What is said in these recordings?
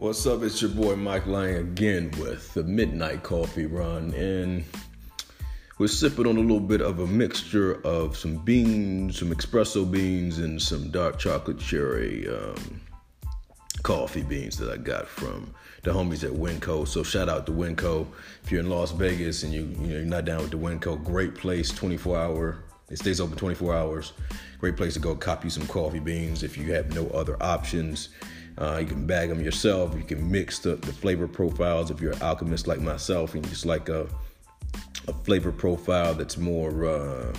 What's up? It's your boy Mike Lang again with the Midnight Coffee Run, and we're sipping on a little bit of a mixture of some beans, some espresso beans, and some dark chocolate cherry um, coffee beans that I got from the homies at Winco. So shout out to Winco. If you're in Las Vegas and you you know you're not down with the Winco, great place, 24 hour. It stays open 24 hours. Great place to go copy some coffee beans if you have no other options. Uh, you can bag them yourself. You can mix the, the flavor profiles if you're an alchemist like myself and you just like a, a flavor profile that's more uh,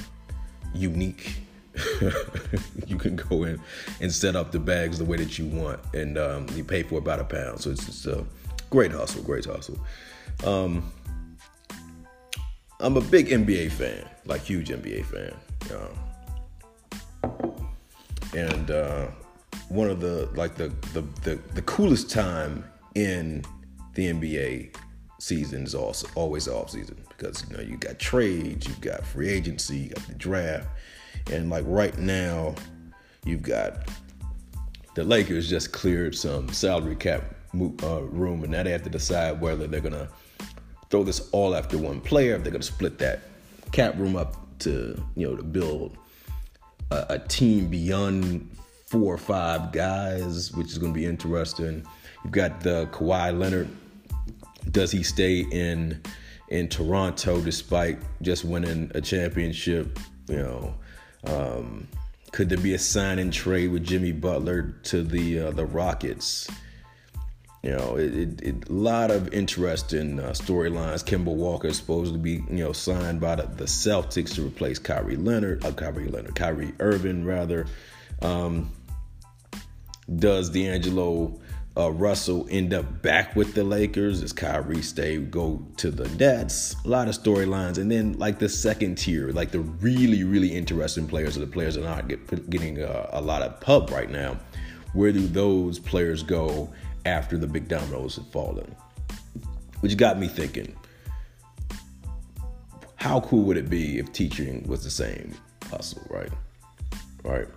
unique. you can go in and set up the bags the way that you want, and um, you pay for about a pound. So it's just a great hustle, great hustle. Um, I'm a big NBA fan, like huge NBA fan. Um, and uh, one of the like the, the the the coolest time in the NBA season is also always off season because you know you got trades, you've got free agency, you got the draft, and like right now, you've got the Lakers just cleared some salary cap uh, room, and now they have to decide whether they're gonna throw this all after one player, if they're gonna split that cap room up to you know to build a, a team beyond four or five guys, which is going to be interesting. You've got the Kawhi Leonard. Does he stay in in Toronto despite just winning a championship? You know, um, could there be a sign and trade with Jimmy Butler to the uh, the Rockets? You know, a lot of interesting uh, storylines. Kemba Walker is supposed to be, you know, signed by the, the Celtics to replace Kyrie Leonard, uh, Kyrie Leonard, Kyrie Irving rather. Um, does D'Angelo uh, Russell end up back with the Lakers? Does Kyrie stay go to the Nets? A lot of storylines, and then like the second tier, like the really really interesting players are the players that aren't get, getting a, a lot of pub right now. Where do those players go after the big dominoes have fallen? Which got me thinking. How cool would it be if teaching was the same hustle, right? Right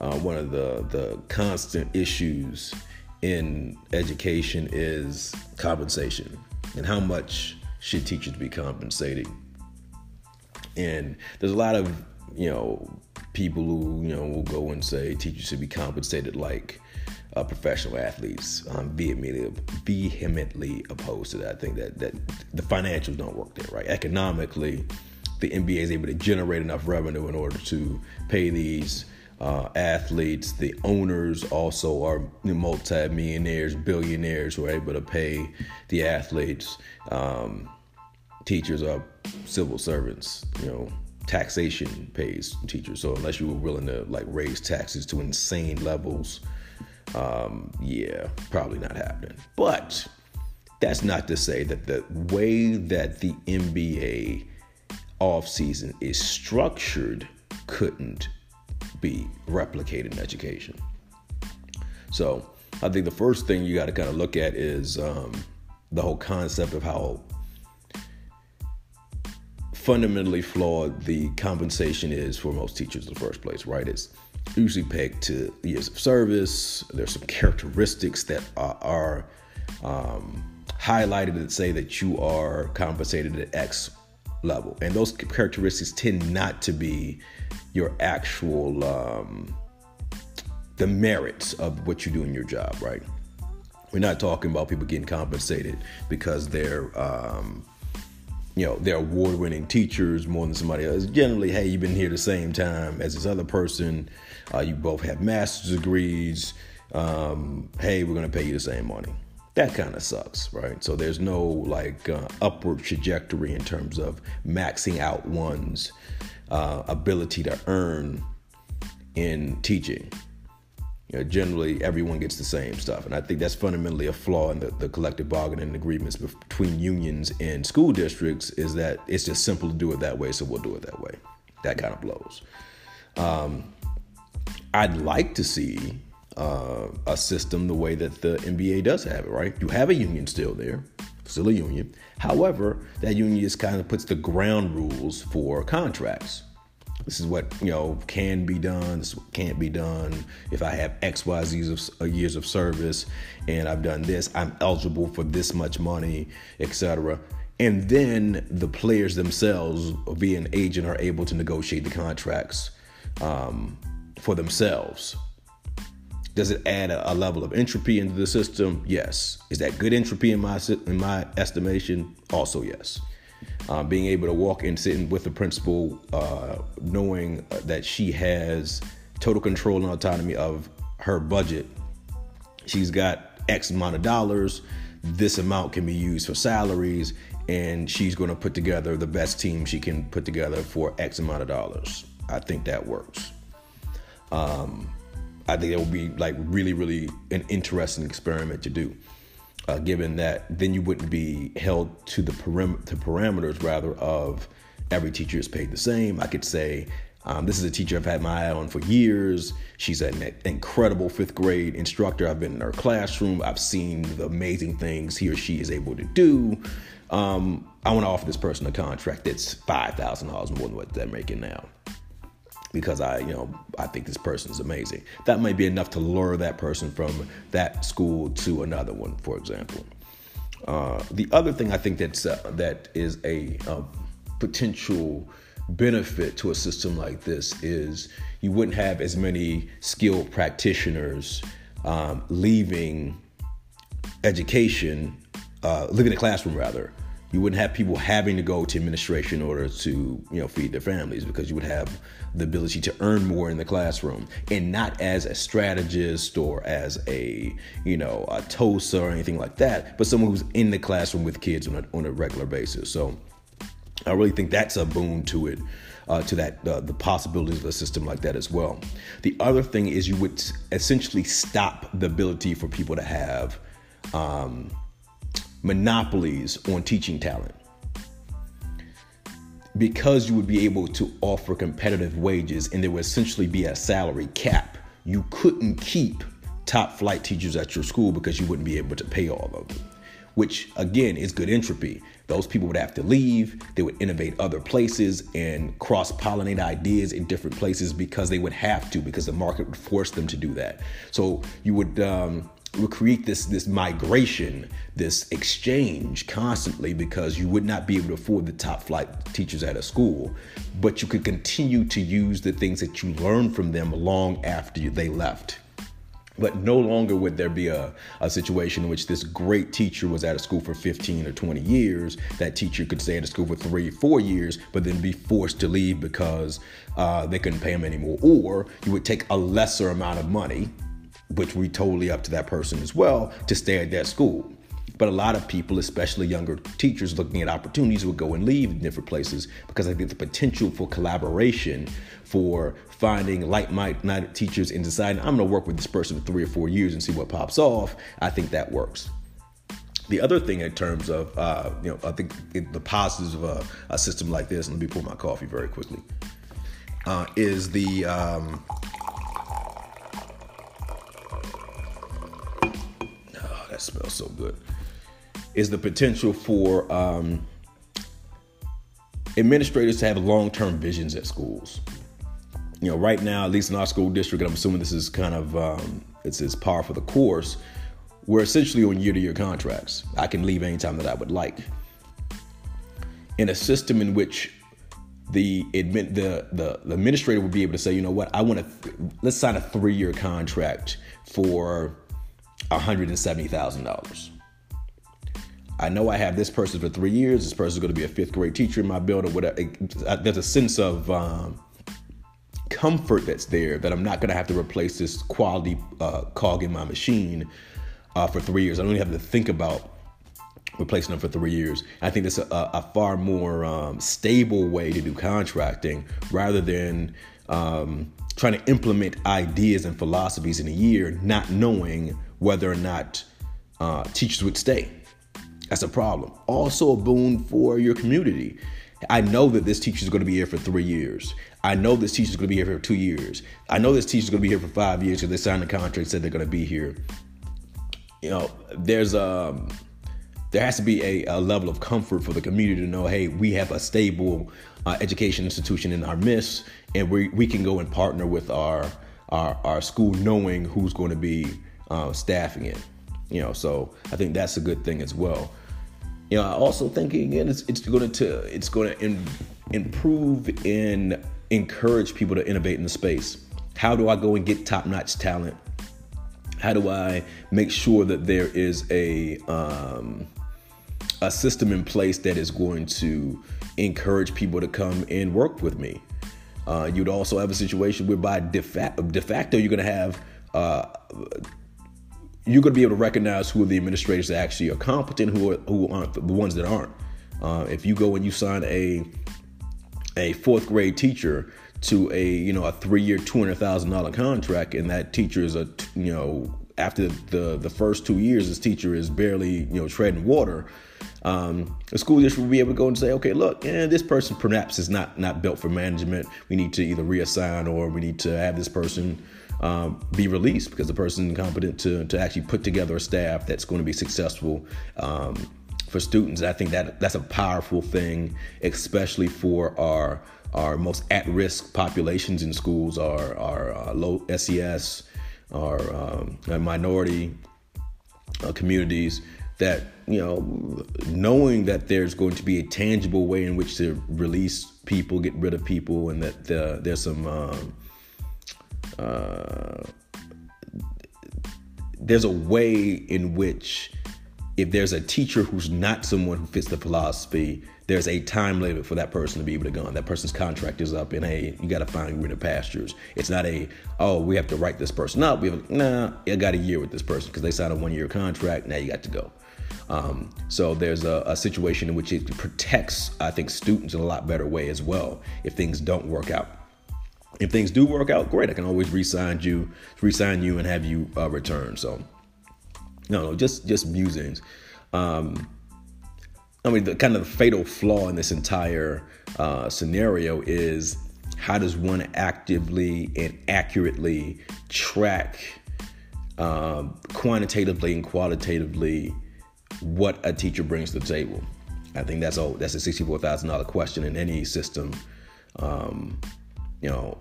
uh, one of the the constant issues in education is compensation and how much should teachers be compensated and there's a lot of you know people who you know will go and say teachers should be compensated like uh, professional athletes. I'm vehemently, vehemently opposed to that. I think that that the financials don't work there, right? Economically, the NBA is able to generate enough revenue in order to pay these uh, athletes. The owners also are multi-millionaires, billionaires who are able to pay the athletes. Um, teachers are civil servants, you know. Taxation pays teachers, so unless you were willing to like raise taxes to insane levels, um, yeah, probably not happening. But that's not to say that the way that the NBA offseason is structured couldn't be replicated in education. So I think the first thing you got to kind of look at is um, the whole concept of how fundamentally flawed the compensation is for most teachers in the first place, right? It's usually pegged to years of service. There's some characteristics that are, are um, highlighted that say that you are compensated at X level. And those characteristics tend not to be your actual um, the merits of what you do in your job, right? We're not talking about people getting compensated because they're um, you know they're award-winning teachers more than somebody else. Generally, hey, you've been here the same time as this other person. Uh, you both have master's degrees. Um, hey, we're gonna pay you the same money that kind of sucks, right? So there's no like uh, upward trajectory in terms of maxing out one's uh, ability to earn in teaching. You know, generally, everyone gets the same stuff, and I think that's fundamentally a flaw in the, the collective bargaining agreements between unions and school districts. Is that it's just simple to do it that way, so we'll do it that way. That kind of blows. Um, I'd like to see uh, a system the way that the NBA does have it, right? You have a union still there, still a union. However, that union just kind of puts the ground rules for contracts. This is what you know can be done. This can't be done. If I have X, Y, Z of uh, years of service, and I've done this, I'm eligible for this much money, etc. And then the players themselves, via an agent, are able to negotiate the contracts um, for themselves. Does it add a, a, level of entropy into the system? Yes. Is that good entropy in my in my estimation? Also, yes. Uh, being able to walk and sit with the principal, uh, knowing that she has total control and autonomy of her budget. She's got X amount of dollars. This amount can be used for salaries, and she's going to put together the best team she can put together for X amount of dollars. I think that works. Um, I think it would be like really, really an interesting experiment to do uh, given that then you wouldn't be held to the param- to parameters rather of every teacher is paid the same. I could say um, this is a teacher I've had my eye on for years. She's an incredible fifth grade instructor. I've been in her classroom. I've seen the amazing things he or she is able to do. Um, I want to offer this person a contract that's five thousand dollars more than what they're making now because I, you know, I think this person is amazing. That might be enough to lure that person from that school to another one, for example. Uh, the other thing I think that's uh, that is a, a, potential benefit to a system like this is you wouldn't have as many skilled practitioners um, leaving education, uh, leaving the classroom rather, you wouldn't have people having to go to administration in order to you know feed their families because you would have the ability to earn more in the classroom and not as a strategist or as a you know a TOSA or anything like that but someone who's in the classroom with kids on a, on a regular basis. So i really think that's a boon to it uh, to that uh, the possibilities of a system like that as well. The other thing is you would essentially stop the ability for people to have um, monopolies on teaching talent. Because you would be able to offer competitive wages and there would essentially be a salary cap, you couldn't keep top flight teachers at your school because you wouldn't be able to pay all of them, which again is good entropy. Those people would have to leave, they would innovate other places and cross pollinate ideas in different places because they would have to, because the market would force them to do that. So you would, um, will create this this migration, this exchange constantly because you would not be able to afford the top flight teachers at a school, but you could continue to use the things that you learned from them long after they left. But no longer would there be a, a situation in which this great teacher was at a school for 15 or 20 years. That teacher could stay at a school for three, four years, but then be forced to leave because uh, they couldn't pay him anymore. Or you would take a lesser amount of money which we totally up to that person as well to stay at that school. But a lot of people, especially younger teachers looking at opportunities, would go and leave different places because I think the potential for collaboration, for finding like-minded teachers and deciding I'm going to work with this person for three or four years and see what pops off, I think that works. The other thing in terms of, uh, you know, I think the positives of a, a, system like this, and let me pour my coffee very quickly, uh, is the um, that smells so good, is the potential for um, administrators to have long term visions at schools. You know, right now, at least in our school district, and I'm assuming this is kind of um, it's as par for the course. We're essentially on year to year contracts. I can leave anytime that I would like. In a system in which the admin the, the, the administrator would be able to say, you know what, I want to th- let's sign a three year contract for $170,000. I know I have this person for three years. This person is going to be a fifth grade teacher in my building. Whatever. There's a sense of um, comfort that's there that I'm not going to have to replace this quality uh, cog in my machine uh, for three years. I don't even have to think about replacing them for three years. I think that's a, a far more um, stable way to do contracting rather than um, trying to implement ideas and philosophies in a year, not knowing whether or not uh, teachers would stay. That's a problem. Also, a boon for your community. I know that this teacher is going to be here for three years. I know this teacher is going to be here for two years. I know this teacher is going to be here for five years because they signed a contract said they're going to be here. You know, there's a um, there has to be a, a, level of comfort for the community to know, hey, we have a stable uh, education institution in our midst, and we we can go and partner with our our, our school, knowing who's going to be uh, staffing it. You know, so I think that's a good thing as well. You know, I also think again, it's it's going to it's going to in, improve and encourage people to innovate in the space. How do I go and get top notch talent? How do I make sure that there is a um, a system in place that is going to encourage people to come and work with me? Uh, you'd also have a situation whereby de, de facto you're going to have uh, you're going to be able to recognize who are the administrators that actually are competent, who are, who aren't the ones that aren't. Uh, if you go and you sign a a fourth grade teacher to a you know a three year two hundred thousand dollar contract, and that teacher is a you know after the the first two years, this teacher is barely you know treading water. Um, the school district will be able to go and say, okay, look, yeah, this person perhaps is not not built for management. We need to either reassign or we need to have this person um, be released because the person competent to to actually put together a staff that's going to be successful. Um, for students, I think that that's a powerful thing, especially for our our most at-risk populations in schools, our our uh, low SES, our, um, our minority uh, communities. That you know, knowing that there's going to be a tangible way in which to release people, get rid of people, and that uh, there's some um, uh, there's a way in which if there's a teacher who's not someone who fits the philosophy, there's a time limit for that person to be able to go on. That person's contract is up, and hey, you got to find greener pastures. It's not a oh, we have to write this person up. We have nah, I got a year with this person because they signed a one year contract. Now you got to go. Um, so there's a, a, situation in which it protects, I think, students in a lot better way as well if things don't work out. If things do work out, great. I can always resign you, resign you, and have you uh, return. So no, no, just just musings. Um, I mean, the kind of the fatal flaw in this entire uh, scenario is how does one actively and accurately track um, quantitatively and qualitatively what a teacher brings to the table? I think that's all. That's a sixty-four thousand dollar question in any system. Um, you know,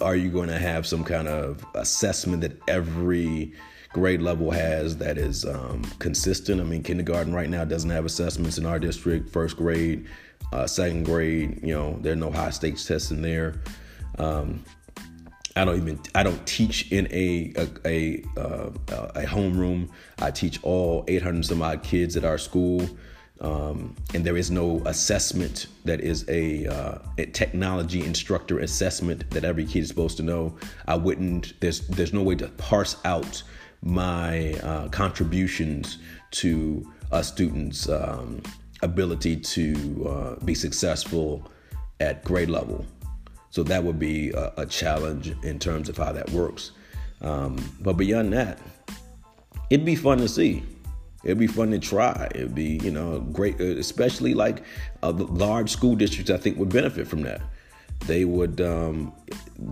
are you going to have some kind of assessment that every grade level has that is um, consistent. I mean, kindergarten right now doesn't have assessments in our district. First grade, uh, second grade, you know, there are no high stakes tests in there. Um, I don't even I don't teach in a a a, uh, a homeroom. I teach all 800 some odd kids at our school, um, and there is no assessment that is a, uh, a, technology instructor assessment that every kid is supposed to know. I wouldn't. There's there's no way to parse out my uh, contributions to a student's um, ability to uh, be successful at grade level. So that would be a, a challenge in terms of how that works. Um, but beyond that, it'd be fun to see. It'd be fun to try. It'd be, you know, great, especially like uh, large school districts. I think would benefit from that. They would um,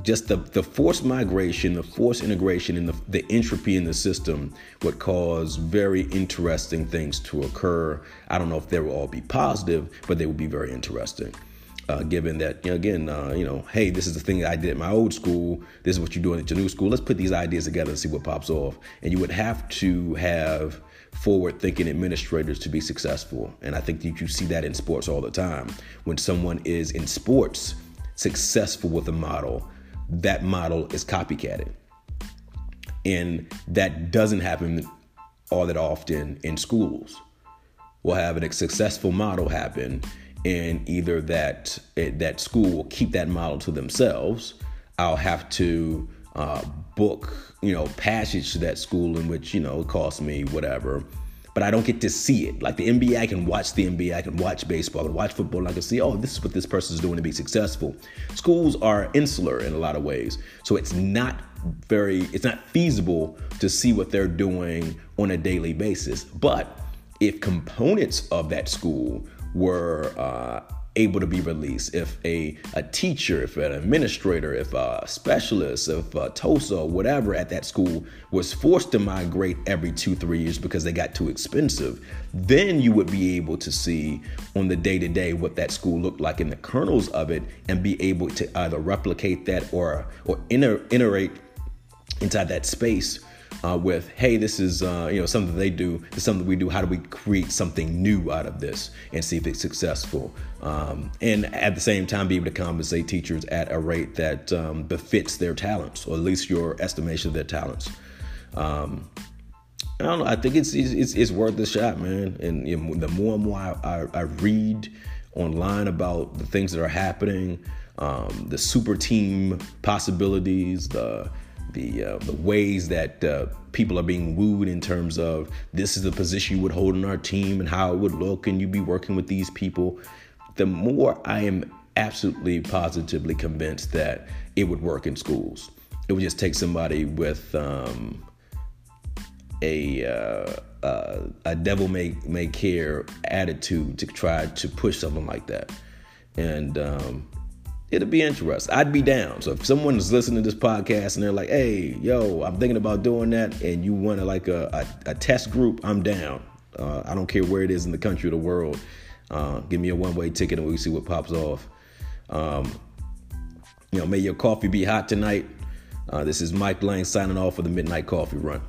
just the, the forced migration, the forced integration, and the, the entropy in the system would cause very interesting things to occur. I don't know if they will all be positive, but they would be very interesting. Uh, given that, you know, again, uh, you know, hey, this is the thing that I did at my old school. This is what you're doing at your new school. Let's put these ideas together and see what pops off. And you would have to have forward thinking administrators to be successful. And I think that you see that in sports all the time. When someone is in sports, successful with a model, that model is copycatted. And that doesn't happen all that often in schools. We'll have a successful model happen, and either that eh, that school will keep that model to themselves. I'll have to uh, book, you know, passage to that school in which you know it costs me whatever but I don't get to see it. Like the NBA, I can watch the NBA, I can watch baseball, I can watch football, and I can see, oh, this is what this person is doing to be successful. Schools are insular in a lot of ways. So it's not very, it's not feasible to see what they're doing on a daily basis. But if components of that school were uh, able to be released, if a, a teacher, if an administrator, if a specialist, if a TOSA, whatever at that school was forced to migrate every two, three years because they got too expensive, then you would be able to see on the day to day what that school looked like in the kernels of it and be able to either replicate that or or iter- iterate inside that space uh, with, hey, this is uh, you know something they do, something we do. How do we create something new out of this and see if it's successful? Um, and at the same time, be able to compensate teachers at a rate that um, befits their talents, or at least your estimation of their talents. Um, I don't know. I think it's it's it's worth the shot, man. And you know, the more and more I, I, I, read online about the things that are happening, um, the super team possibilities, the the uh, the ways that uh, people are being wooed in terms of this is the position you would hold in our team and how it would look, and you'd be working with these people. The more I am absolutely positively convinced that it would work in schools. It would just take somebody with um, a uh, uh, a devil may may care attitude to try to push something like that, and um, it'll be interesting. I'd be down. So if someone is listening to this podcast and they're like, "Hey, yo, I'm thinking about doing that," and you want to like a, a, a, test group, I'm down. Uh, I don't care where it is in the country or the world. Uh, give me a one way ticket and we see what pops off. Um, you know, may your coffee be hot tonight. Uh, this is Mike Lang signing off for the Midnight Coffee Run.